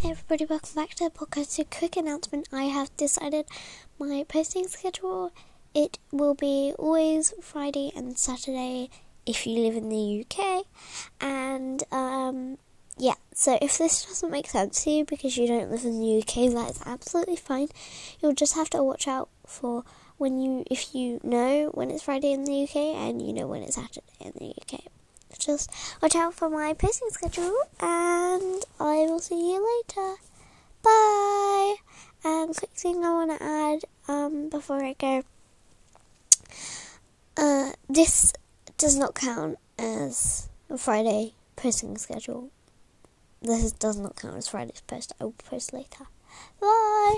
Hey everybody, welcome back to the podcast. So, quick announcement I have decided my posting schedule. It will be always Friday and Saturday if you live in the UK. And, um, yeah, so if this doesn't make sense to you because you don't live in the UK, that is absolutely fine. You'll just have to watch out for when you, if you know when it's Friday in the UK and you know when it's Saturday in the UK just watch out for my posting schedule and I will see you later. Bye! And quick thing I want to add um, before I go. Uh, this does not count as a Friday posting schedule. This does not count as Friday's post. I will post later. Bye!